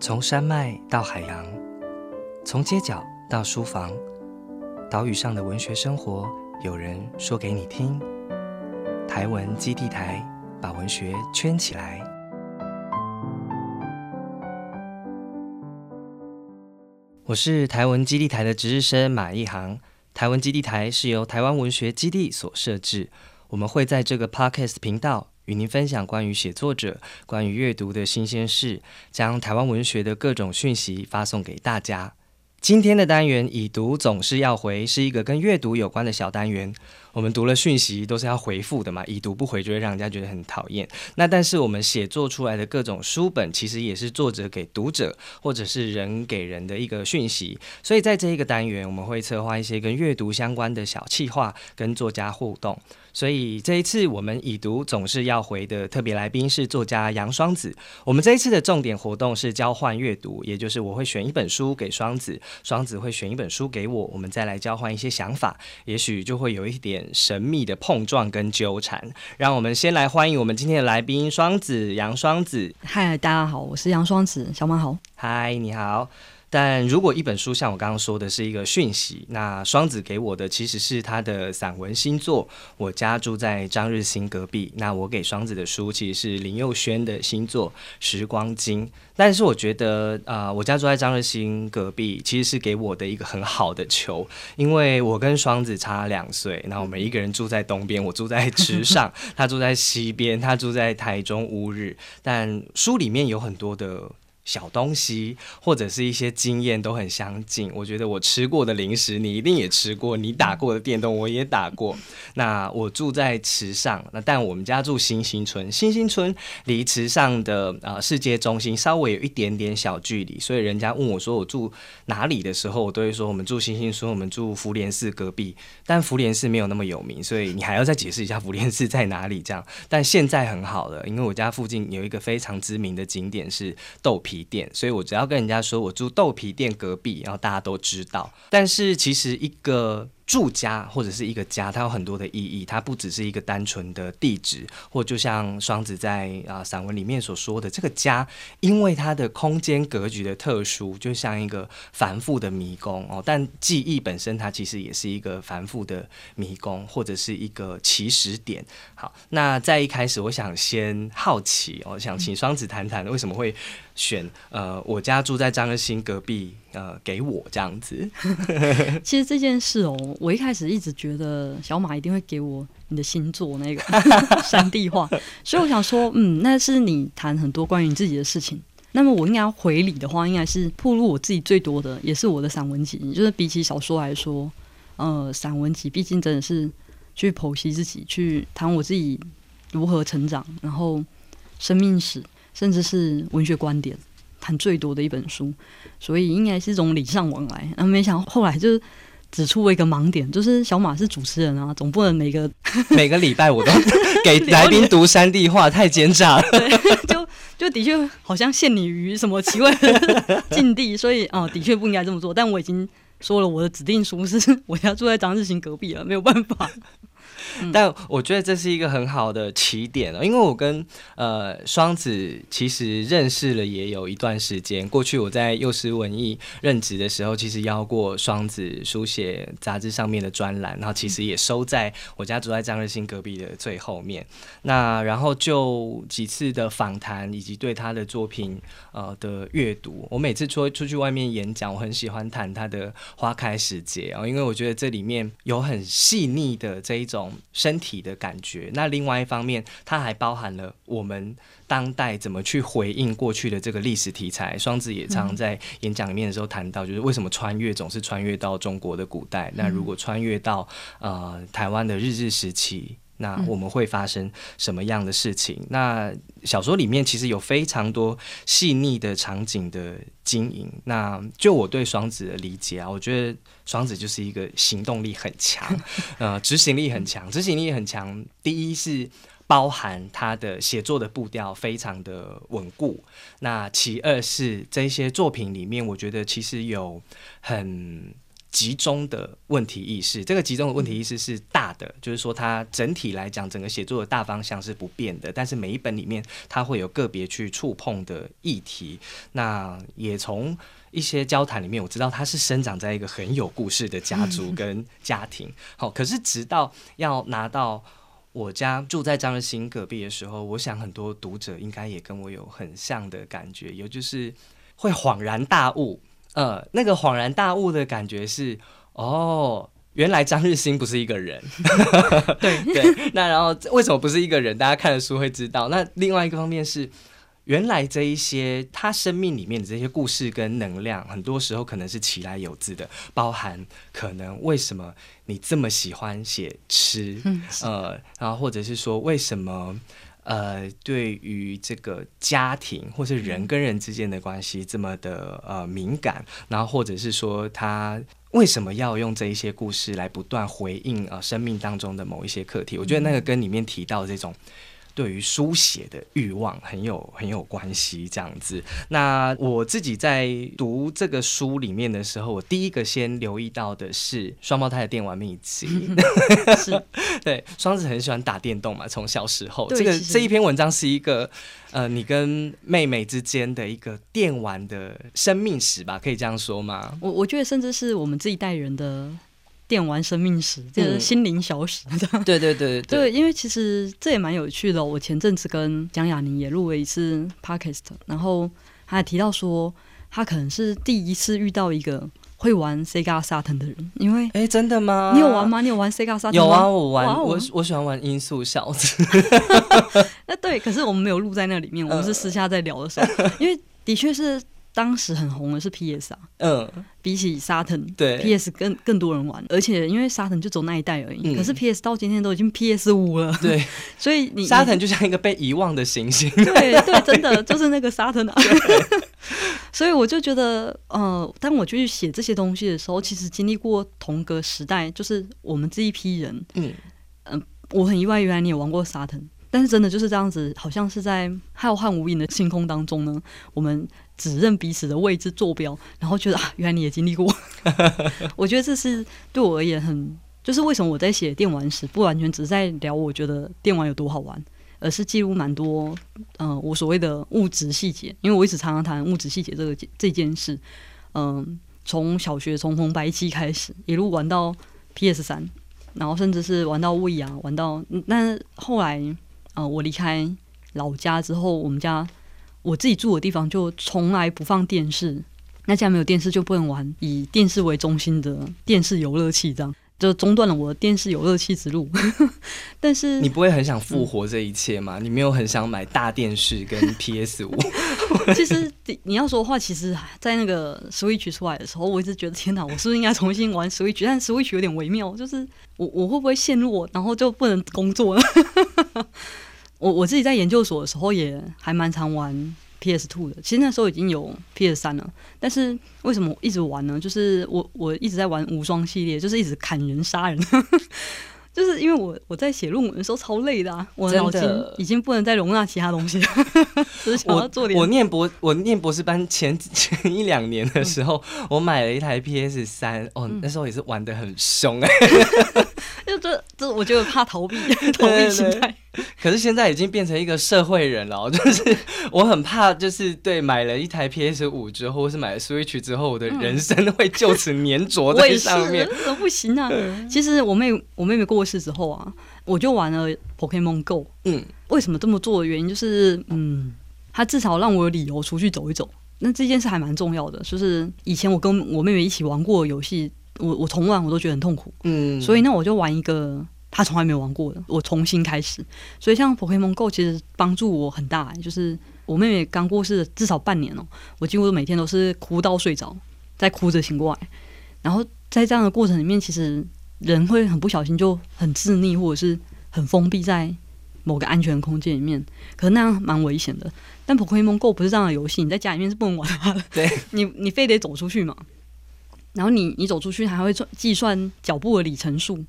从山脉到海洋，从街角到书房，岛屿上的文学生活，有人说给你听。台文基地台把文学圈起来。我是台文基地台的值日生马一航。台文基地台是由台湾文学基地所设置，我们会在这个 Podcast 频道。与您分享关于写作者、关于阅读的新鲜事，将台湾文学的各种讯息发送给大家。今天的单元“已读总是要回”是一个跟阅读有关的小单元。我们读了讯息都是要回复的嘛，已读不回就会让人家觉得很讨厌。那但是我们写作出来的各种书本，其实也是作者给读者或者是人给人的一个讯息。所以在这一个单元，我们会策划一些跟阅读相关的小企划，跟作家互动。所以这一次我们已读总是要回的特别来宾是作家杨双子。我们这一次的重点活动是交换阅读，也就是我会选一本书给双子，双子会选一本书给我，我们再来交换一些想法，也许就会有一点神秘的碰撞跟纠缠。让我们先来欢迎我们今天的来宾双子杨双子。嗨，大家好，我是杨双子，小马好。嗨，你好。但如果一本书像我刚刚说的是一个讯息，那双子给我的其实是他的散文新作。我家住在张日新隔壁，那我给双子的书其实是林佑轩的新作《时光经》。但是我觉得，啊，我家住在张日新隔壁，其实是给我的一个很好的球，因为我跟双子差两岁，那我们一个人住在东边，我住在池 上，他住在西边，他住在台中乌日。但书里面有很多的。小东西或者是一些经验都很相近，我觉得我吃过的零食你一定也吃过，你打过的电动我也打过。那我住在池上，那但我们家住新兴村，新兴村离池上的啊世界中心稍微有一点点小距离，所以人家问我说我住哪里的时候，我都会说我们住新兴村，我们住福联寺隔壁。但福联寺没有那么有名，所以你还要再解释一下福联寺在哪里这样。但现在很好了，因为我家附近有一个非常知名的景点是豆皮。店，所以我只要跟人家说我住豆皮店隔壁，然后大家都知道。但是其实一个。住家或者是一个家，它有很多的意义，它不只是一个单纯的地址，或就像双子在啊散文里面所说的，这个家因为它的空间格局的特殊，就像一个繁复的迷宫哦。但记忆本身它其实也是一个繁复的迷宫，或者是一个起始点。好，那在一开始，我想先好奇，我想请双子谈谈为什么会选呃我家住在张日新隔壁。呃，给我这样子。其实这件事哦，我一开始一直觉得小马一定会给我你的星座那个 山地画，所以我想说，嗯，那是你谈很多关于你自己的事情。那么我应该要回礼的话，应该是铺露我自己最多的，也是我的散文集。就是比起小说来说，呃，散文集毕竟真的是去剖析自己，去谈我自己如何成长，然后生命史，甚至是文学观点。谈最多的一本书，所以应该是一种礼尚往来。然后没想到后来就是指出了一个盲点，就是小马是主持人啊，总不能每个 每个礼拜我都 给来宾读山地话，太奸诈了。就就的确好像陷你于什么奇怪的境地，所以啊，的确不应该这么做。但我已经说了，我的指定书是 我家住在张志新隔壁了，没有办法。但我觉得这是一个很好的起点哦，因为我跟呃双子其实认识了也有一段时间。过去我在幼师文艺任职的时候，其实邀过双子书写杂志上面的专栏，然后其实也收在我家住在张日新隔壁的最后面。那然后就几次的访谈以及对他的作品呃的阅读，我每次出出去外面演讲，我很喜欢谈他的花开时节哦，因为我觉得这里面有很细腻的这一种。身体的感觉，那另外一方面，它还包含了我们当代怎么去回应过去的这个历史题材。双子也常在演讲里面的时候谈到，就是为什么穿越总是穿越到中国的古代？那如果穿越到呃台湾的日治时期？那我们会发生什么样的事情？那小说里面其实有非常多细腻的场景的经营。那就我对双子的理解啊，我觉得双子就是一个行动力很强，呃，执行力很强，执行力很强。第一是包含他的写作的步调非常的稳固。那其二是这些作品里面，我觉得其实有很。集中的问题意识，这个集中的问题意识是大的，就是说它整体来讲，整个写作的大方向是不变的，但是每一本里面它会有个别去触碰的议题。那也从一些交谈里面，我知道他是生长在一个很有故事的家族 跟家庭。好，可是直到要拿到我家住在张日新隔壁的时候，我想很多读者应该也跟我有很像的感觉，也就是会恍然大悟。呃，那个恍然大悟的感觉是，哦，原来张日新不是一个人。对对，那然后为什么不是一个人？大家看了书会知道。那另外一个方面是，原来这一些他生命里面的这些故事跟能量，很多时候可能是其来有自的，包含可能为什么你这么喜欢写吃，呃，然后或者是说为什么。呃，对于这个家庭或是人跟人之间的关系这么的呃敏感，然后或者是说他为什么要用这一些故事来不断回应呃生命当中的某一些课题？我觉得那个跟里面提到这种。对于书写的欲望很有很有关系，这样子。那我自己在读这个书里面的时候，我第一个先留意到的是双胞胎的电玩秘籍。是，对，双子很喜欢打电动嘛，从小时候。这个这一篇文章是一个呃，你跟妹妹之间的一个电玩的生命史吧，可以这样说吗？我我觉得甚至是我们这一代人的。电玩生命史，就是心灵小史，对对对对，因为其实这也蛮有趣的。我前阵子跟蒋雅宁也录了一次 podcast，然后他还提到说，他可能是第一次遇到一个会玩 Sega Saturn 的人，因为哎，真的吗？你有玩吗？你有玩 Sega Saturn 有啊，我玩，我我喜欢玩音速小子。那对，可是我们没有录在那里面，我们是私下在聊的时候，因为的确是。当时很红的是 PS 啊，嗯，比起沙腾，对，PS 更更多人玩，而且因为沙腾就走那一代而已，可是 PS 到今天都已经 PS 五了，对，所以你沙腾就像一个被遗忘的行星，对对，真的就是那个沙腾啊，所以我就觉得，呃，当我去写这些东西的时候，其实经历过同个时代，就是我们这一批人，嗯。嗯，我很意外，原来你有玩过沙腾，但是真的就是这样子，好像是在浩瀚无垠的星空当中呢，我们。只认彼此的位置坐标，然后觉得啊，原来你也经历过。我觉得这是对我而言很，就是为什么我在写电玩时，不完全只是在聊我觉得电玩有多好玩，而是记录蛮多，嗯，我所谓的物质细节。因为我一直常常谈物质细节这个这件事。嗯，从小学从红白机开始，一路玩到 PS 三，然后甚至是玩到 V 啊，玩到那后来，呃，我离开老家之后，我们家。我自己住的地方就从来不放电视，那既然没有电视，就不能玩以电视为中心的电视游乐器，这样就中断了我的电视游乐器之路。但是你不会很想复活这一切吗？你没有很想买大电视跟 PS 五？其实你要说的话，其实，在那个 Switch 出来的时候，我一直觉得天哪，我是不是应该重新玩 Switch？但 Switch 有点微妙，就是我我会不会陷入，然后就不能工作了？我我自己在研究所的时候也还蛮常玩 PS Two 的，其实那时候已经有 PS 三了，但是为什么一直玩呢？就是我我一直在玩无双系列，就是一直砍人杀人，就是因为我我在写论文的时候超累的啊，我脑筋已经不能再容纳其他东西了，只是想要做点。我念博我念博士班前 前一两年的时候，我买了一台 PS 三，哦，那时候也是玩的很凶哎。就这这，我觉得怕逃避，逃避心态。可是现在已经变成一个社会人了，就是我很怕，就是对买了一台 PS 五之后，或是买了 Switch 之后，我的人生会就此粘着在上面。怎么不行啊？其实我妹我妹妹过世之后啊，我就玩了 Pokemon Go。嗯，为什么这么做的原因就是，嗯，他至少让我有理由出去走一走。那这件事还蛮重要的，就是以前我跟我妹妹一起玩过游戏。我我重玩我都觉得很痛苦，嗯，所以那我就玩一个他从来没有玩过的，我重新开始。所以像 Pokemon Go 其实帮助我很大，就是我妹妹刚过世至少半年哦，我几乎每天都是哭到睡着，再哭着醒过来。然后在这样的过程里面，其实人会很不小心就很自溺，或者是很封闭在某个安全空间里面，可是那样蛮危险的。但 Pokemon Go 不是这样的游戏，你在家里面是不能玩它的，对 你你非得走出去嘛。然后你你走出去还会算计算脚步的里程数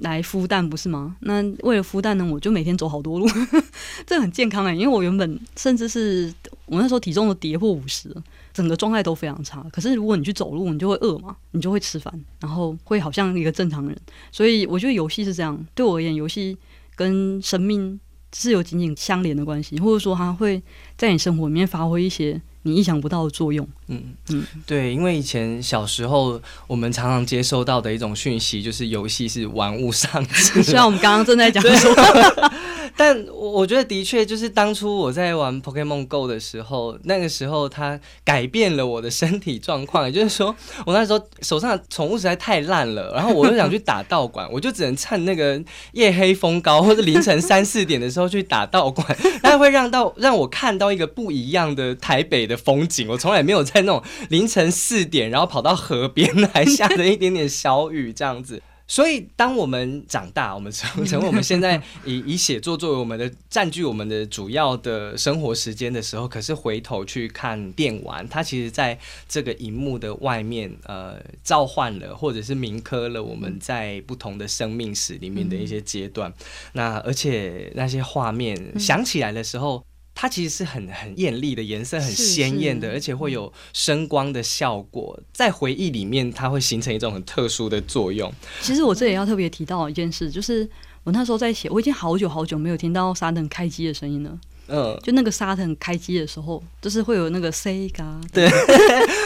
来孵蛋不是吗？那为了孵蛋呢，我就每天走好多路，这很健康哎。因为我原本甚至是我那时候体重都跌破五十，整个状态都非常差。可是如果你去走路，你就会饿嘛，你就会吃饭，然后会好像一个正常人。所以我觉得游戏是这样，对我而言，游戏跟生命是有紧紧相连的关系，或者说它会在你生活里面发挥一些。你意想不到的作用，嗯嗯，对，因为以前小时候我们常常接收到的一种讯息就是游戏是玩物丧志，虽然我们刚刚正在讲说，但我觉得的确就是当初我在玩 Pokemon Go 的时候，那个时候它改变了我的身体状况，也就是说我那时候手上的宠物实在太烂了，然后我又想去打道馆，我就只能趁那个夜黑风高或者凌晨 三四点的时候去打道馆，那会让到让我看到一个不一样的台北的。风景，我从来没有在那种凌晨四点，然后跑到河边，还下着一点点小雨这样子。所以，当我们长大，我们成成为我们现在 以以写作作为我们的占据我们的主要的生活时间的时候，可是回头去看电玩，它其实在这个荧幕的外面，呃，召唤了或者是铭刻了我们在不同的生命史里面的一些阶段。那而且那些画面想起来的时候。它其实是很很艳丽的颜色，很鲜艳的，而且会有声光的效果，在回忆里面，它会形成一种很特殊的作用。其实我这里要特别提到一件事，就是我那时候在写，我已经好久好久没有听到沙登开机的声音了。嗯，就那个沙腾开机的时候，就是会有那个 C 嘎。对，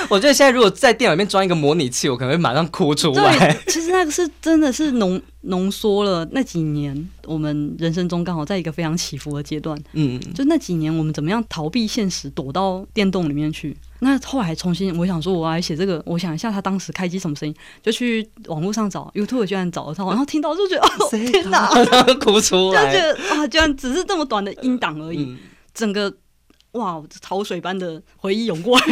我觉得现在如果在电脑里面装一个模拟器，我可能会马上哭出来。其实那个是真的是浓浓缩了那几年我们人生中刚好在一个非常起伏的阶段。嗯，就那几年我们怎么样逃避现实，躲到电动里面去。那后来重新，我想说，我来写这个，我想一下他当时开机什么声音，就去网络上找，YouTube 居然找得到，然后听到就觉得，哦天哪，哭出来，就觉得啊，居然只是这么短的音档而已，整个哇，潮水般的回忆涌过来。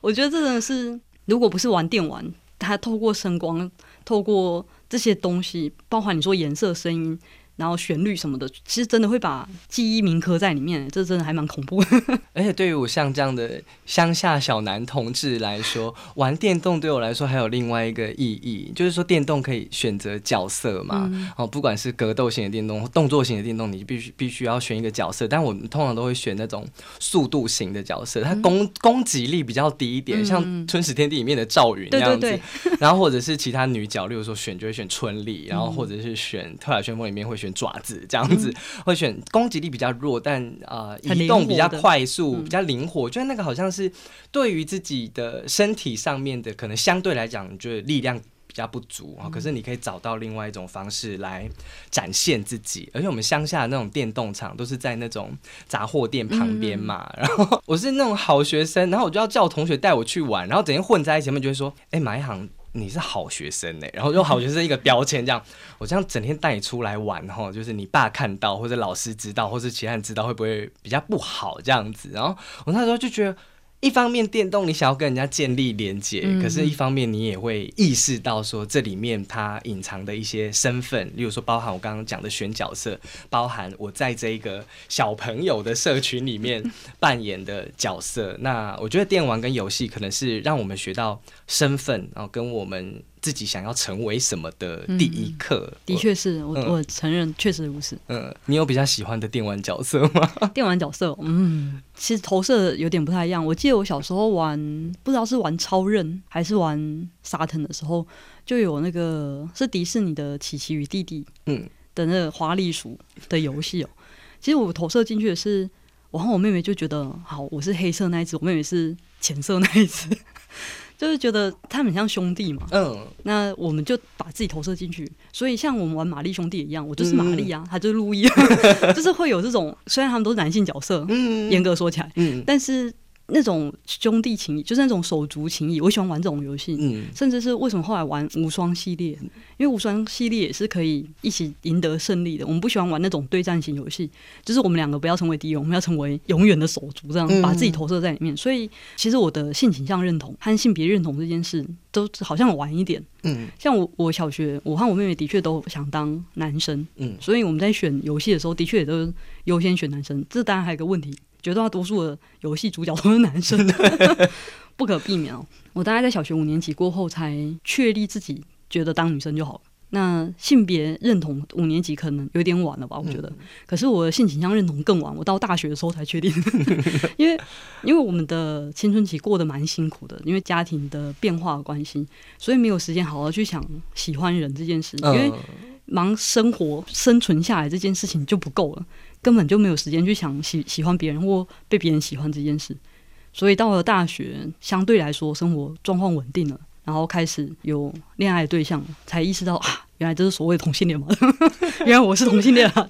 我觉得这真的是，如果不是玩电玩，它透过声光，透过这些东西，包含你说颜色、声音。然后旋律什么的，其实真的会把记忆铭刻在里面，这真的还蛮恐怖。而且对于我像这样的乡下小男同志来说，玩电动对我来说还有另外一个意义，就是说电动可以选择角色嘛。哦，不管是格斗型的电动、动作型的电动，你必须必须要选一个角色。但我们通常都会选那种速度型的角色，它攻攻击力比较低一点，像《春史天地》里面的赵云那样子。然后或者是其他女角，例如说选就会选春丽，然后或者是选《特海旋风》里面会选。爪子这样子，会选攻击力比较弱，但啊移动比较快速、比较灵活。觉得那个好像是对于自己的身体上面的，可能相对来讲，觉得力量比较不足啊。可是你可以找到另外一种方式来展现自己。而且我们乡下的那种电动厂都是在那种杂货店旁边嘛。然后我是那种好学生，然后我就要叫同学带我去玩，然后整天混在一起，他们就会说：“哎，买一行。”你是好学生呢，然后用好学生一个标签，这样 我这样整天带你出来玩哈，就是你爸看到或者老师知道，或者其他人知道，会不会比较不好这样子？然后我那时候就觉得。一方面电动你想要跟人家建立连接，可是一方面你也会意识到说这里面它隐藏的一些身份，例如说包含我刚刚讲的选角色，包含我在这一个小朋友的社群里面扮演的角色。那我觉得电玩跟游戏可能是让我们学到身份，然后跟我们。自己想要成为什么的第一课，的确是我我承认确实如此。嗯，你有比较喜欢的电玩角色吗？电玩角色，嗯，其实投射有点不太一样。我记得我小时候玩，不知道是玩超人还是玩沙腾的时候，就有那个是迪士尼的《琪琪与弟弟》嗯的那个花栗鼠的游戏哦。其实我投射进去的是，我和我妹妹就觉得，好，我是黑色那一只，我妹妹是浅色那一只。就是觉得他们很像兄弟嘛，嗯，那我们就把自己投射进去，所以像我们玩玛丽兄弟一样，我就是玛丽啊，他就是路易，就是会有这种，虽然他们都是男性角色，嗯，严格说起来，嗯，但是。那种兄弟情谊，就是那种手足情谊，我喜欢玩这种游戏。嗯，甚至是为什么后来玩无双系列，因为无双系列也是可以一起赢得胜利的。我们不喜欢玩那种对战型游戏，就是我们两个不要成为敌人，我们要成为永远的手足，这样把自己投射在里面。所以，其实我的性倾向认同和性别认同这件事，都好像晚一点。嗯，像我，我小学，我和我妹妹的确都想当男生。嗯，所以我们在选游戏的时候，的确也都优先选男生。这当然还有一个问题。绝大多数的游戏主角都是男生，不可避免哦。我大概在小学五年级过后才确立自己觉得当女生就好了，那性别认同五年级可能有点晚了吧？我觉得，可是我的性倾向认同更晚，我到大学的时候才确定，因为因为我们的青春期过得蛮辛苦的，因为家庭的变化的关系，所以没有时间好好去想喜欢人这件事，因为忙生活生存下来这件事情就不够了，根本就没有时间去想喜喜欢别人或被别人喜欢这件事，所以到了大学，相对来说生活状况稳定了。然后开始有恋爱对象，才意识到啊，原来这是所谓的同性恋嘛？原来我是同性恋啊，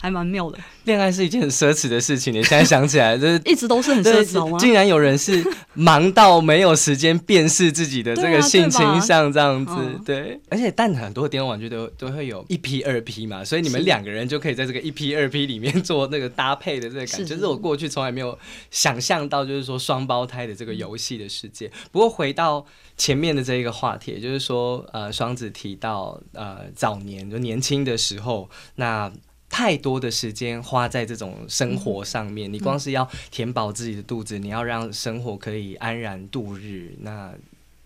还蛮妙的。恋爱是一件很奢侈的事情，你现在想起来，就是一直都是很奢侈吗？竟然有人是忙到没有时间辨识自己的这个性倾向，这样子。对，而且但很多电动玩具都都会有一批二批嘛，所以你们两个人就可以在这个一批二批里面 做那个搭配的这个感觉，是我过去从来没有想象到，就是说双胞胎的这个游戏的世界。不过回到。前面的这一个话题，就是说，呃，双子提到，呃，早年就年轻的时候，那太多的时间花在这种生活上面，你光是要填饱自己的肚子，你要让生活可以安然度日，那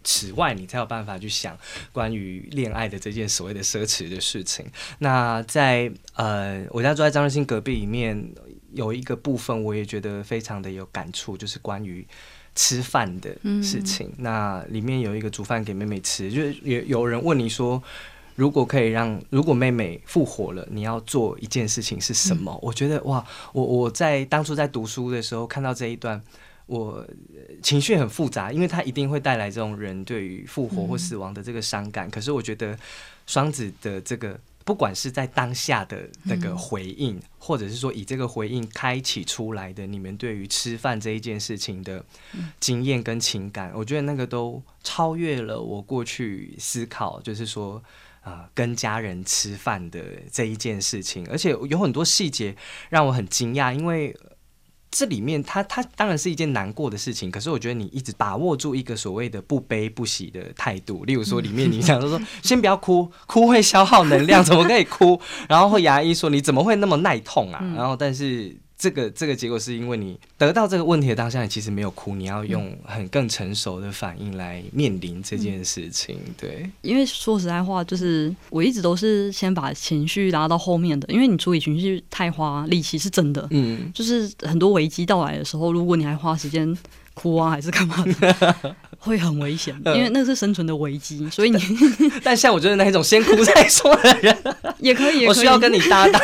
此外，你才有办法去想关于恋爱的这件所谓的奢侈的事情。那在呃，我家住在张瑞新隔壁里面有一个部分，我也觉得非常的有感触，就是关于。吃饭的事情，那里面有一个煮饭给妹妹吃，就是有有人问你说，如果可以让如果妹妹复活了，你要做一件事情是什么？我觉得哇，我我在当初在读书的时候看到这一段，我情绪很复杂，因为它一定会带来这种人对于复活或死亡的这个伤感。可是我觉得双子的这个。不管是在当下的那个回应，或者是说以这个回应开启出来的你们对于吃饭这一件事情的经验跟情感，我觉得那个都超越了我过去思考，就是说啊，跟家人吃饭的这一件事情，而且有很多细节让我很惊讶，因为。这里面，它它当然是一件难过的事情，可是我觉得你一直把握住一个所谓的不悲不喜的态度，例如说里面你想说说，先不要哭，哭会消耗能量，怎么可以哭？然后牙医说你怎么会那么耐痛啊？然后但是。这个这个结果是因为你得到这个问题的当下，你其实没有哭，你要用很更成熟的反应来面临这件事情。对，因为说实在话，就是我一直都是先把情绪拉到后面的，因为你处理情绪太花力气是真的。嗯，就是很多危机到来的时候，如果你还花时间哭啊，还是干嘛的，会很危险，因为那是生存的危机。所以你，但像我就是那一种先哭再说的人，也可以，我需要跟你搭档，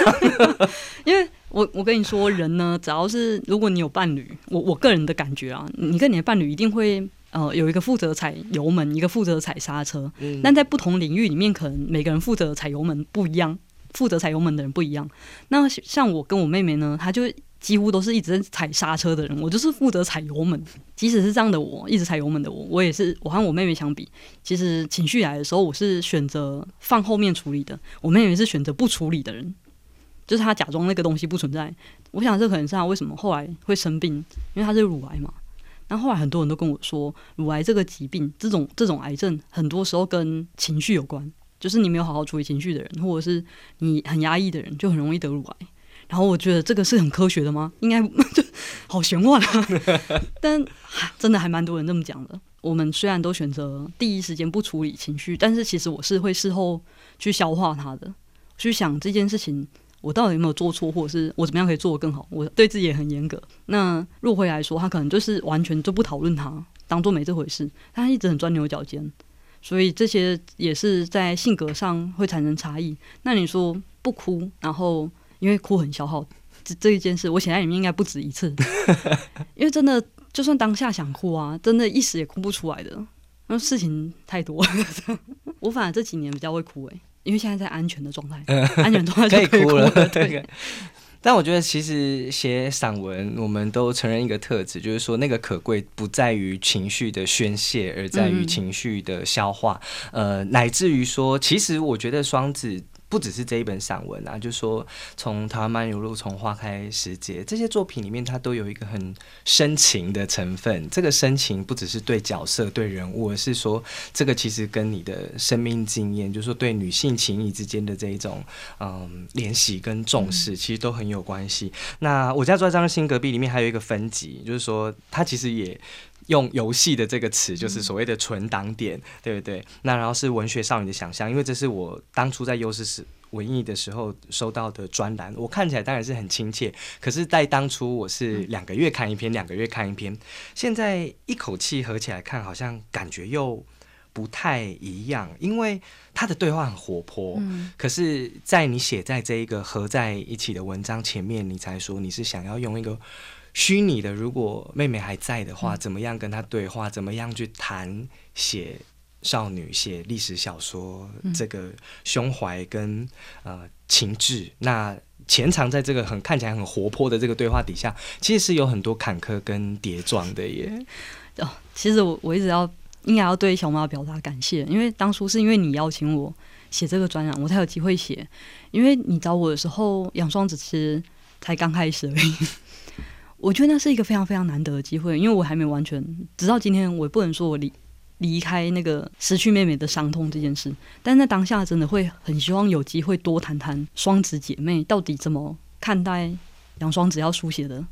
因为。我我跟你说，人呢，只要是如果你有伴侣，我我个人的感觉啊，你跟你的伴侣一定会呃有一个负责踩油门，一个负责踩刹车。嗯。但在不同领域里面，可能每个人负责踩油门不一样，负责踩油门的人不一样。那像我跟我妹妹呢，她就几乎都是一直在踩刹车的人，我就是负责踩油门。即使是这样的，我一直踩油门的我，我也是我和我妹妹相比，其实情绪来的时候，我是选择放后面处理的，我妹妹是选择不处理的人。就是他假装那个东西不存在，我想这可能是他为什么后来会生病，因为他是乳癌嘛。那后来很多人都跟我说，乳癌这个疾病，这种这种癌症，很多时候跟情绪有关。就是你没有好好处理情绪的人，或者是你很压抑的人，就很容易得乳癌。然后我觉得这个是很科学的吗？应该就 好玄幻啊。但真的还蛮多人这么讲的。我们虽然都选择第一时间不处理情绪，但是其实我是会事后去消化它的，去想这件事情。我到底有没有做错，或者是我怎么样可以做得更好？我对自己也很严格。那若辉来说，他可能就是完全就不讨论他，当做没这回事。他一直很钻牛角尖，所以这些也是在性格上会产生差异。那你说不哭，然后因为哭很消耗这这一件事，我写在里面应该不止一次。因为真的，就算当下想哭啊，真的一时也哭不出来的。那事情太多了，我反而这几年比较会哭诶。因为现在在安全的状态，安全状态 可以哭了。对，但我觉得其实写散文，我们都承认一个特质，就是说那个可贵不在于情绪的宣泄，而在于情绪的消化。呃，乃至于说，其实我觉得双子。不只是这一本散文啊，就说从《台湾漫游录》从《花开时节》这些作品里面，它都有一个很深情的成分。这个深情不只是对角色、对人物，而是说这个其实跟你的生命经验，就是说对女性情谊之间的这一种嗯联系跟重视，其实都很有关系。那我家住在张日新隔壁，里面还有一个分级，就是说它其实也。用游戏的这个词，就是所谓的存档点，对不对？那然后是文学少女的想象，因为这是我当初在优势时文艺的时候收到的专栏，我看起来当然是很亲切。可是，在当初我是两个月看一篇，两个月看一篇，现在一口气合起来看，好像感觉又不太一样，因为他的对话很活泼。嗯，可是，在你写在这一个合在一起的文章前面，你才说你是想要用一个。虚拟的，如果妹妹还在的话，怎么样跟她对话？怎么样去谈写少女、写历史小说这个胸怀跟呃情志？那潜藏在这个很看起来很活泼的这个对话底下，其实是有很多坎坷跟叠撞的耶。哦，其实我我一直要应该要对小马表达感谢，因为当初是因为你邀请我写这个专栏，我才有机会写。因为你找我的时候，养双子其实才刚开始而已。我觉得那是一个非常非常难得的机会，因为我还没完全直到今天，我也不能说我离离开那个失去妹妹的伤痛这件事，但在当下真的会很希望有机会多谈谈双子姐妹到底怎么看待杨双子要书写的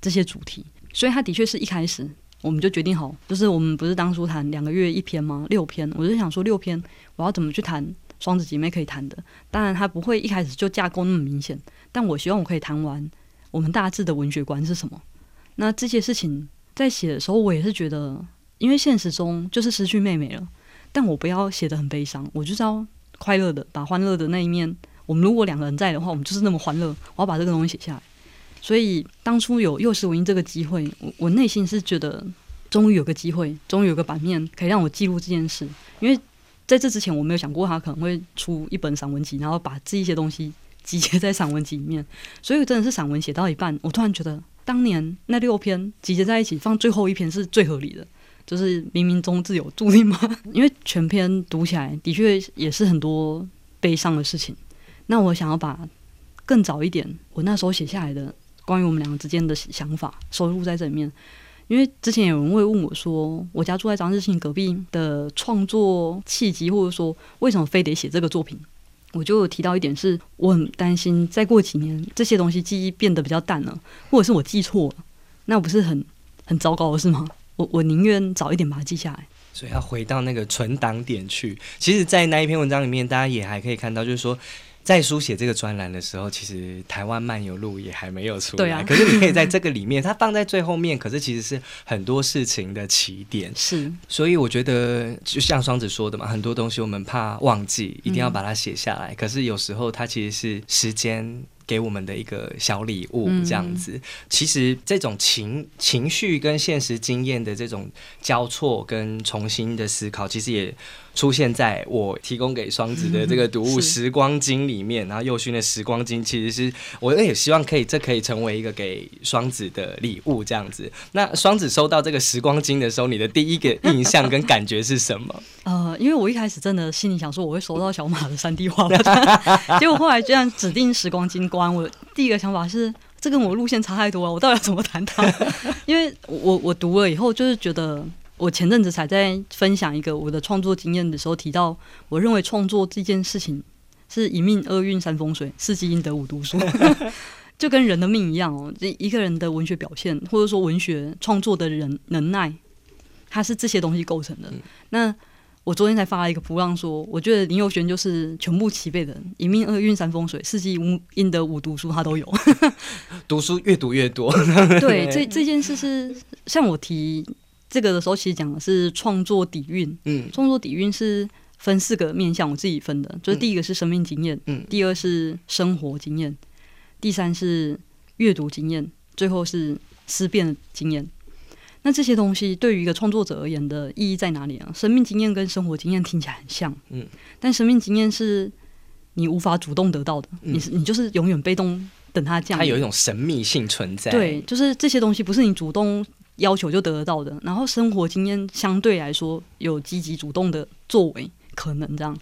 这些主题。所以他的确是一开始我们就决定好，就是我们不是当初谈两个月一篇吗？六篇，我就想说六篇我要怎么去谈双子姐妹可以谈的。当然他不会一开始就架构那么明显，但我希望我可以谈完。我们大致的文学观是什么？那这些事情在写的时候，我也是觉得，因为现实中就是失去妹妹了，但我不要写的很悲伤，我就是要快乐的，把欢乐的那一面。我们如果两个人在的话，我们就是那么欢乐。我要把这个东西写下来。所以当初有幼师文艺这个机会，我我内心是觉得，终于有个机会，终于有个版面可以让我记录这件事。因为在这之前，我没有想过他可能会出一本散文集，然后把这一些东西。集结在散文集里面，所以真的是散文写到一半，我突然觉得当年那六篇集结在一起放最后一篇是最合理的，就是冥冥中自有注定嘛。因为全篇读起来的确也是很多悲伤的事情，那我想要把更早一点我那时候写下来的关于我们两个之间的想法收录在这里面。因为之前有人会问我说，我家住在张日庆隔壁的创作契机，或者说为什么非得写这个作品？我就有提到一点，是我很担心，再过几年这些东西记忆变得比较淡了，或者是我记错了，那不是很很糟糕是吗？我我宁愿早一点把它记下来。所以要回到那个存档点去。其实，在那一篇文章里面，大家也还可以看到，就是说。在书写这个专栏的时候，其实台湾漫游录也还没有出来。可是你可以在这个里面，它放在最后面，可是其实是很多事情的起点。是，所以我觉得就像双子说的嘛，很多东西我们怕忘记，一定要把它写下来。可是有时候它其实是时间。给我们的一个小礼物，这样子。其实这种情情绪跟现实经验的这种交错跟重新的思考，其实也出现在我提供给双子的这个读物《时光经》里面。然后右勋的《时光经》，其实是我也希望可以，这可以成为一个给双子的礼物，这样子。那双子收到这个《时光经》的时候，你的第一个印象跟感觉是什么？呃，因为我一开始真的心里想说，我会收到小马的三 D 画，结果后来居然指定《时光经》。我第一个想法是，这跟我路线差太多了，我到底要怎么谈它？因为我我读了以后，就是觉得我前阵子才在分享一个我的创作经验的时候提到，我认为创作这件事情是一命二运三风水四积阴德五读书，就跟人的命一样哦。这一个人的文学表现，或者说文学创作的人能耐，它是这些东西构成的。那我昨天才发了一个图浪，说我觉得林佑轩就是全部齐备的，一命二运三风水，四季五阴德五读书，他都有。读书越读越多。对，这这件事是像我提这个的时候，其实讲的是创作底蕴。嗯，创作底蕴是分四个面向，我自己分的，就是第一个是生命经验，嗯，第二是生活经验，第三是阅读经验，最后是思辨经验。那这些东西对于一个创作者而言的意义在哪里啊？生命经验跟生活经验听起来很像，嗯，但生命经验是你无法主动得到的，你是你就是永远被动等它降。它有一种神秘性存在，对，就是这些东西不是你主动要求就得得到的。然后生活经验相对来说有积极主动的作为可能这样，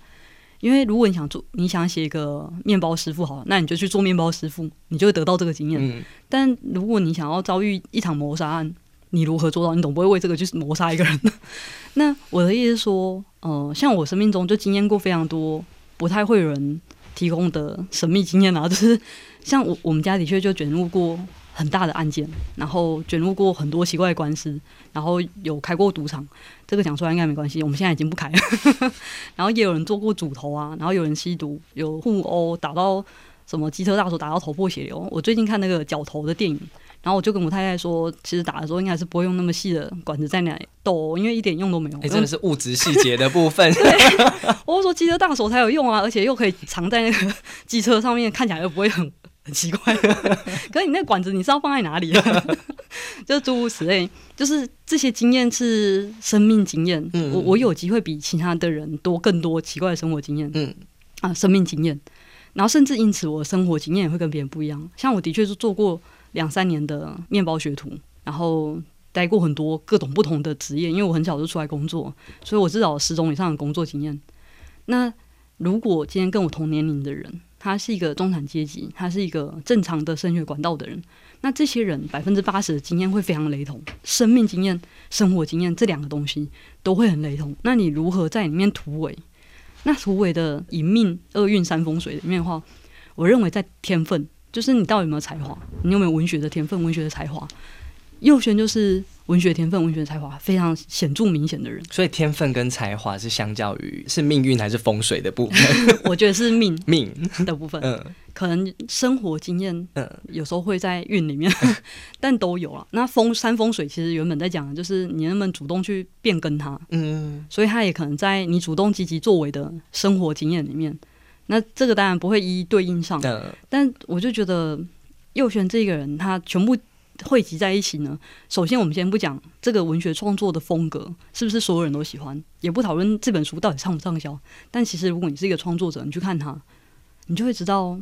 因为如果你想做，你想写一个面包师傅好了，那你就去做面包师傅，你就会得到这个经验。但如果你想要遭遇一场谋杀案，你如何做到？你总不会为这个去谋杀一个人？那我的意思是说，呃，像我生命中就经验过非常多不太会有人提供的神秘经验啊，就是像我我们家的确就卷入过很大的案件，然后卷入过很多奇怪的官司，然后有开过赌场，这个讲出来应该没关系，我们现在已经不开了。然后也有人做过主头啊，然后有人吸毒，有互殴，打到什么机车大手打到头破血流。我最近看那个角头的电影，然后我就跟我太太说，其实打的时候应该是不会用那么细的管子在那里斗，因为一点用都没有。哎，真的是物质细节的部分。对我说机车大手才有用啊，而且又可以藏在那个 机车上面，看起来又不会很。很奇怪，可是你那管子你是要放在哪里？就诸如此类，就是这些经验是生命经验。嗯我我有机会比其他的人多更多奇怪的生活经验。嗯啊，生命经验，然后甚至因此我的生活经验也会跟别人不一样。像我的确是做过两三年的面包学徒，然后待过很多各种不同的职业，因为我很小就出来工作，所以我至少十种以上的工作经验。那如果今天跟我同年龄的人，他是一个中产阶级，他是一个正常的升学管道的人。那这些人百分之八十的经验会非常雷同，生命经验、生活经验这两个东西都会很雷同。那你如何在里面突围？那突围的一命二运三风水里面的话，我认为在天分，就是你到底有没有才华，你有没有文学的天分、文学的才华。右旋就是文学天分、文学才华非常显著明显的人，所以天分跟才华是相较于是命运还是风水的部分？我觉得是命 命的部分。嗯，可能生活经验，嗯，有时候会在运里面，但都有了。那风山风水其实原本在讲的就是你能不能主动去变更它，嗯，所以它也可能在你主动积极作为的生活经验里面。那这个当然不会一一对应上，但我就觉得右旋这个人他全部。汇集在一起呢？首先，我们先不讲这个文学创作的风格是不是所有人都喜欢，也不讨论这本书到底畅不畅销。但其实，如果你是一个创作者，你去看他，你就会知道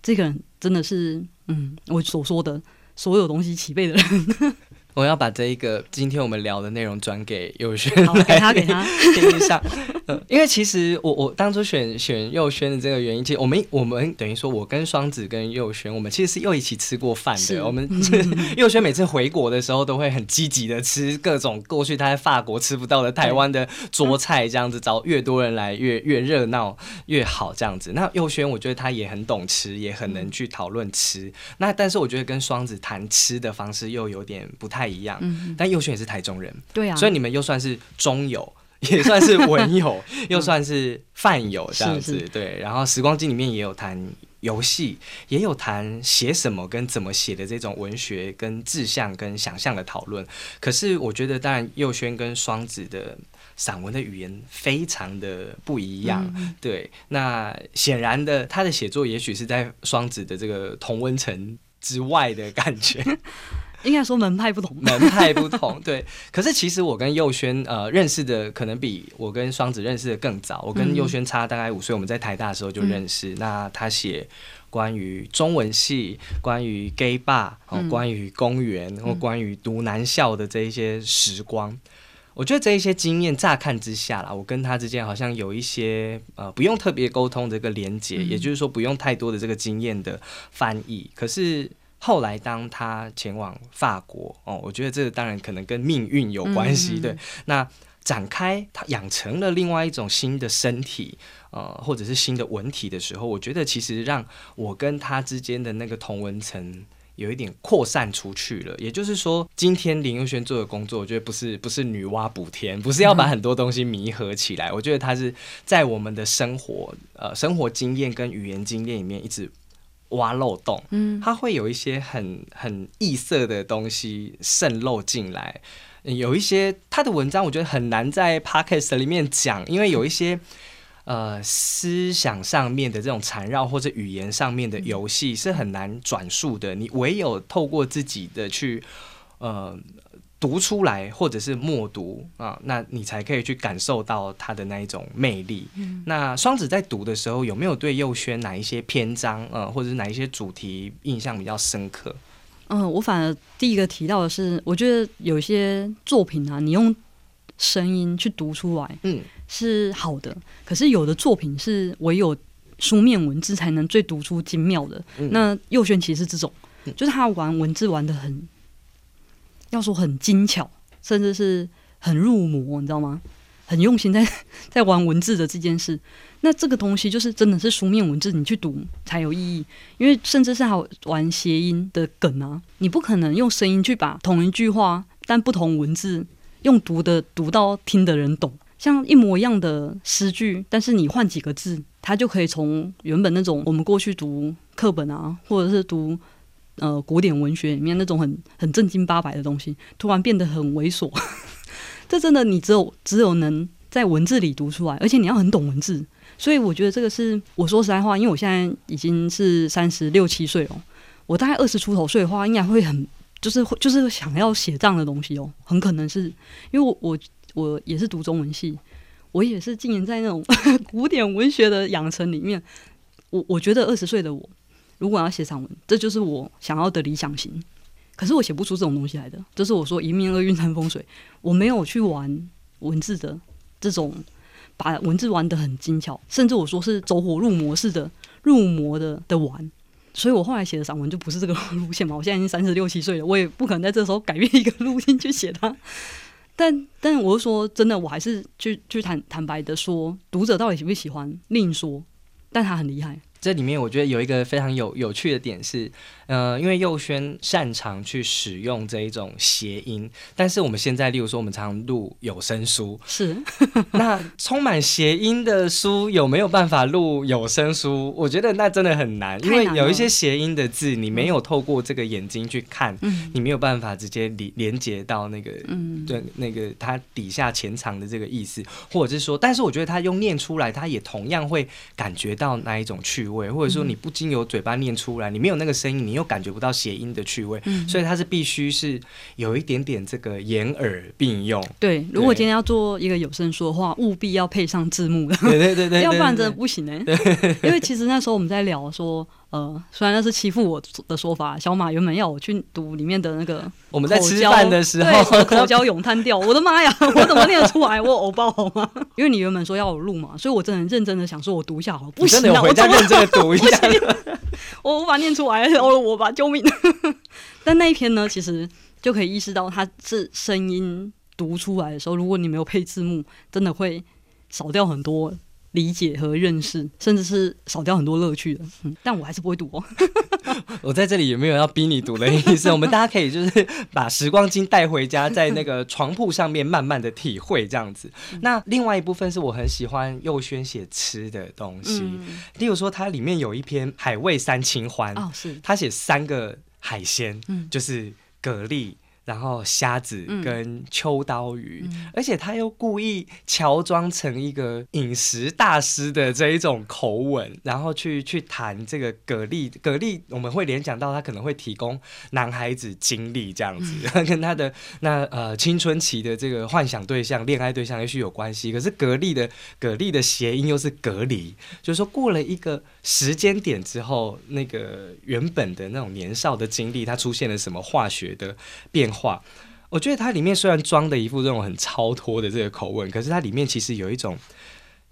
这个人真的是，嗯，我所说的所有东西齐备的人。我要把这一个今天我们聊的内容转给佑轩给他给他 听一下。因为其实我我当初选选佑轩的这个原因，其实我们我们等于说，我跟双子跟佑轩，我们其实是又一起吃过饭的。我们 佑轩每次回国的时候，都会很积极的吃各种过去他在法国吃不到的台湾的桌菜，这样子找越多人来越越热闹越好这样子。那佑轩我觉得他也很懂吃，也很能去讨论吃。那但是我觉得跟双子谈吃的方式又有点不太。一样，但佑轩也是台中人，对啊，所以你们又算是中友，也算是文友，又算是饭友这样子，对。然后时光机里面也有谈游戏，也有谈写什么跟怎么写的这种文学跟志向跟想象的讨论。可是我觉得，当然佑轩跟双子的散文的语言非常的不一样，对。那显然的，他的写作也许是在双子的这个同温层之外的感觉。应该说门派不同，门派不同，对。可是其实我跟佑轩呃认识的可能比我跟双子认识的更早。我跟佑轩差大概五岁，我们在台大的时候就认识。那他写关于中文系、关于 gay bar、哦，关于公园或关于读男校的这一些时光，我觉得这一些经验乍看之下啦，我跟他之间好像有一些呃不用特别沟通的一个连接，也就是说不用太多的这个经验的翻译。可是。后来，当他前往法国，哦，我觉得这个当然可能跟命运有关系。对，那展开他养成了另外一种新的身体，呃，或者是新的文体的时候，我觉得其实让我跟他之间的那个同文层有一点扩散出去了。也就是说，今天林佑轩做的工作，我觉得不是不是女娲补天，不是要把很多东西弥合起来。我觉得他是在我们的生活，呃，生活经验跟语言经验里面一直。挖漏洞，嗯，它会有一些很很异色的东西渗漏进来，有一些他的文章我觉得很难在 podcast 里面讲，因为有一些呃思想上面的这种缠绕或者语言上面的游戏是很难转述的，你唯有透过自己的去呃。读出来，或者是默读啊，那你才可以去感受到他的那一种魅力。那双子在读的时候，有没有对佑轩哪一些篇章，呃，或者是哪一些主题印象比较深刻？嗯，我反而第一个提到的是，我觉得有些作品啊，你用声音去读出来，嗯，是好的。可是有的作品是唯有书面文字才能最读出精妙的。那佑轩其实这种，就是他玩文字玩的很。要说很精巧，甚至是很入魔，你知道吗？很用心在 在玩文字的这件事。那这个东西就是真的是书面文字，你去读才有意义。因为甚至是还玩谐音的梗啊，你不可能用声音去把同一句话，但不同文字用读的读到听的人懂。像一模一样的诗句，但是你换几个字，它就可以从原本那种我们过去读课本啊，或者是读呃古典文学里面那种很很正经八百的东西，突然变得很猥琐。这真的你只有只有能在文字里读出来，而且你要很懂文字。所以我觉得这个是我说实在话，因为我现在已经是三十六七岁了，我大概二十出头岁的话，应该会很就是会就是想要写这样的东西哦，很可能是因为我我我也是读中文系，我也是经营在那种 古典文学的养成里面。我我觉得二十岁的我，如果要写散文，这就是我想要的理想型。可是我写不出这种东西来的，这是我说一命二运三风水，我没有去玩文字的这种。把文字玩得很精巧，甚至我说是走火入魔式的入魔的的玩，所以我后来写的散文就不是这个路线嘛。我现在已经三十六七岁了，我也不可能在这时候改变一个路径去写它。但但我是说真的，我还是去去坦坦白的说，读者到底喜不喜欢另说，但他很厉害。这里面我觉得有一个非常有有趣的点是，呃，因为佑轩擅长去使用这一种谐音，但是我们现在，例如说我们常录有声书，是。那充满谐音的书有没有办法录有声书？我觉得那真的很难，因为有一些谐音的字，你没有透过这个眼睛去看，你没有办法直接连连接到那个，嗯，对，那个它底下潜藏的这个意思，或者是说，但是我觉得他用念出来，他也同样会感觉到那一种趣。趣味，或者说你不经由嘴巴念出来，你没有那个声音，你又感觉不到谐音的趣味，所以它是必须是有一点点这个眼耳并用。对，如果今天要做一个有声书的话，务必要配上字幕的，对对对对，要不然真的不行哎。因为其实那时候我们在聊说。呃，虽然那是欺负我的说法，小马原本要我去读里面的那个，我们在吃饭的时候，口交咏叹调，我的妈呀，我怎么念得出来？我偶爆好吗？因为你原本说要我录嘛，所以我真的认真的想说，我读一下好，不行，我回家认真的读一下，我无法念出来，饶 了我吧，救命！但那一篇呢，其实就可以意识到，它是声音读出来的时候，如果你没有配字幕，真的会少掉很多。理解和认识，甚至是少掉很多乐趣的。嗯，但我还是不会读哦。我在这里有没有要逼你读的意思？我们大家可以就是把时光机带回家，在那个床铺上面慢慢的体会这样子。那另外一部分是我很喜欢佑轩写吃的东西，例如说它里面有一篇海味三清欢哦，是他写三个海鲜，嗯，就是蛤蜊。然后虾子跟秋刀鱼，而且他又故意乔装成一个饮食大师的这一种口吻，然后去去谈这个蛤蜊。蛤蜊我们会联想到他可能会提供男孩子经历这样子，跟他的那呃青春期的这个幻想对象、恋爱对象也许有关系。可是蛤蜊的蛤蜊的谐音又是隔离，就是说过了一个时间点之后，那个原本的那种年少的经历，它出现了什么化学的变。化，我觉得它里面虽然装的一副这种很超脱的这个口吻，可是它里面其实有一种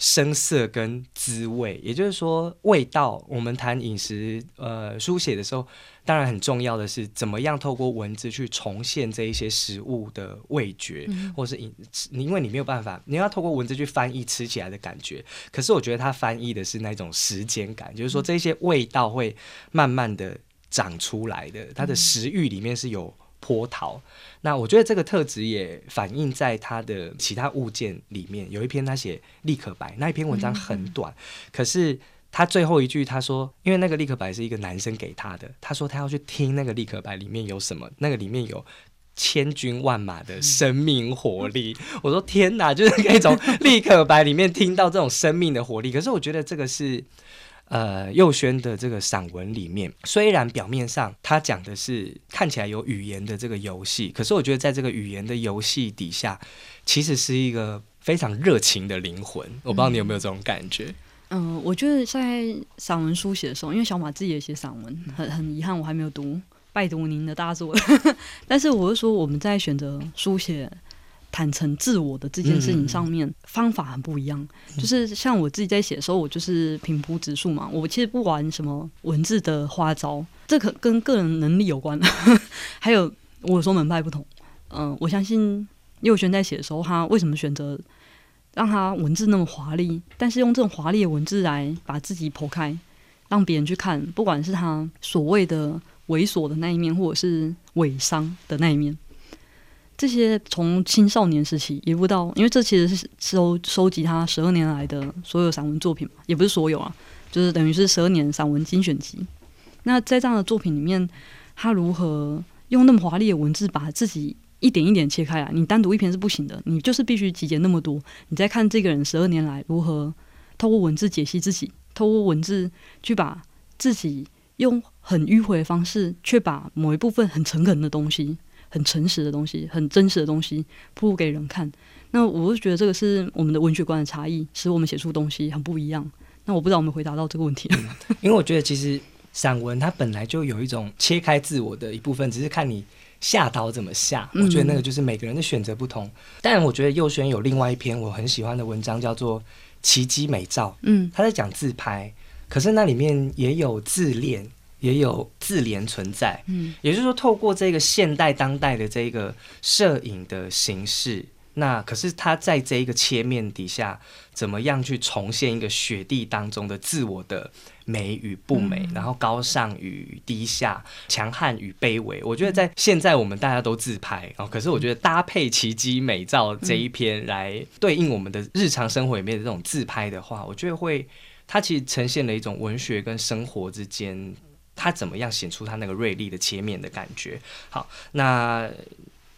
声色跟滋味，也就是说味道。我们谈饮食呃书写的时候，当然很重要的是怎么样透过文字去重现这一些食物的味觉，或是饮，因为你没有办法，你要透过文字去翻译吃起来的感觉。可是我觉得它翻译的是那种时间感，就是说这些味道会慢慢的长出来的，它的食欲里面是有。波涛，那我觉得这个特质也反映在他的其他物件里面。有一篇他写立可白，那一篇文章很短，可是他最后一句他说，因为那个立可白是一个男生给他的，他说他要去听那个立可白里面有什么，那个里面有千军万马的生命活力。我说天哪，就是可以从立可白里面听到这种生命的活力。可是我觉得这个是。呃，右轩的这个散文里面，虽然表面上他讲的是看起来有语言的这个游戏，可是我觉得在这个语言的游戏底下，其实是一个非常热情的灵魂。我不知道你有没有这种感觉？嗯，我觉得在散文书写的时候，因为小马自己也写散文，很很遗憾我还没有读，拜读您的大作。但是我是说，我们在选择书写。坦诚自我的这件事情上面方法很不一样，就是像我自己在写的时候，我就是平铺直述嘛，我其实不玩什么文字的花招，这可跟个人能力有关。还有我说门派不同，嗯，我相信佑轩在写的时候，他为什么选择让他文字那么华丽，但是用这种华丽的文字来把自己剖开，让别人去看，不管是他所谓的猥琐的那一面，或者是伪伤的那一面。这些从青少年时期一路到，因为这其实是收收集他十二年来的所有散文作品嘛，也不是所有啊，就是等于是十二年散文精选集。那在这样的作品里面，他如何用那么华丽的文字把自己一点一点切开来？你单独一篇是不行的，你就是必须集结那么多。你再看这个人十二年来如何透过文字解析自己，透过文字去把自己用很迂回的方式，却把某一部分很诚恳的东西。很诚实的东西，很真实的东西，铺露给人看。那我就觉得这个是我们的文学观的差异，使我们写出东西很不一样。那我不知道我们回答到这个问题。因为我觉得其实散文它本来就有一种切开自我的一部分，只是看你下刀怎么下。我觉得那个就是每个人的选择不同。但我觉得右轩有另外一篇我很喜欢的文章，叫做《奇迹美照》。嗯，他在讲自拍，可是那里面也有自恋。也有自怜存在，嗯，也就是说，透过这个现代当代的这个摄影的形式，那可是他在这一个切面底下，怎么样去重现一个雪地当中的自我的美与不美，然后高尚与低下，强悍与卑微？我觉得在现在我们大家都自拍哦，可是我觉得搭配奇迹美照这一篇来对应我们的日常生活里面的这种自拍的话，我觉得会它其实呈现了一种文学跟生活之间。他怎么样显出他那个锐利的切面的感觉？好，那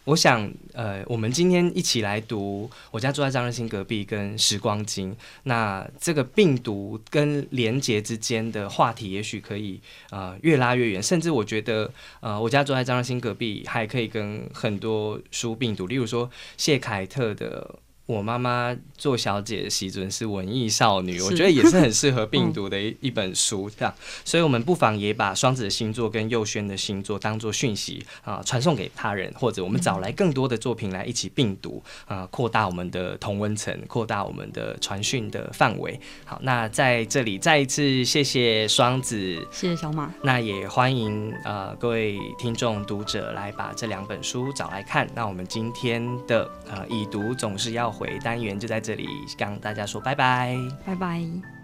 我想，呃，我们今天一起来读《我家住在张日新隔壁》跟《时光经》。那这个病毒跟连结之间的话题，也许可以呃越拉越远。甚至我觉得，呃，我家住在张日新隔壁，还可以跟很多书病毒，例如说谢凯特的。我妈妈做小姐的习尊是文艺少女，我觉得也是很适合病毒的 一一本书，这样，所以我们不妨也把双子的星座跟右轩的星座当做讯息啊，传送给他人，或者我们找来更多的作品来一起病毒啊，扩大我们的同温层，扩大我们的传讯的范围。好，那在这里再一次谢谢双子，谢谢小马，那也欢迎呃各位听众读者来把这两本书找来看。那我们今天的呃已读总是要。回单元就在这里，跟大家说拜拜，拜拜。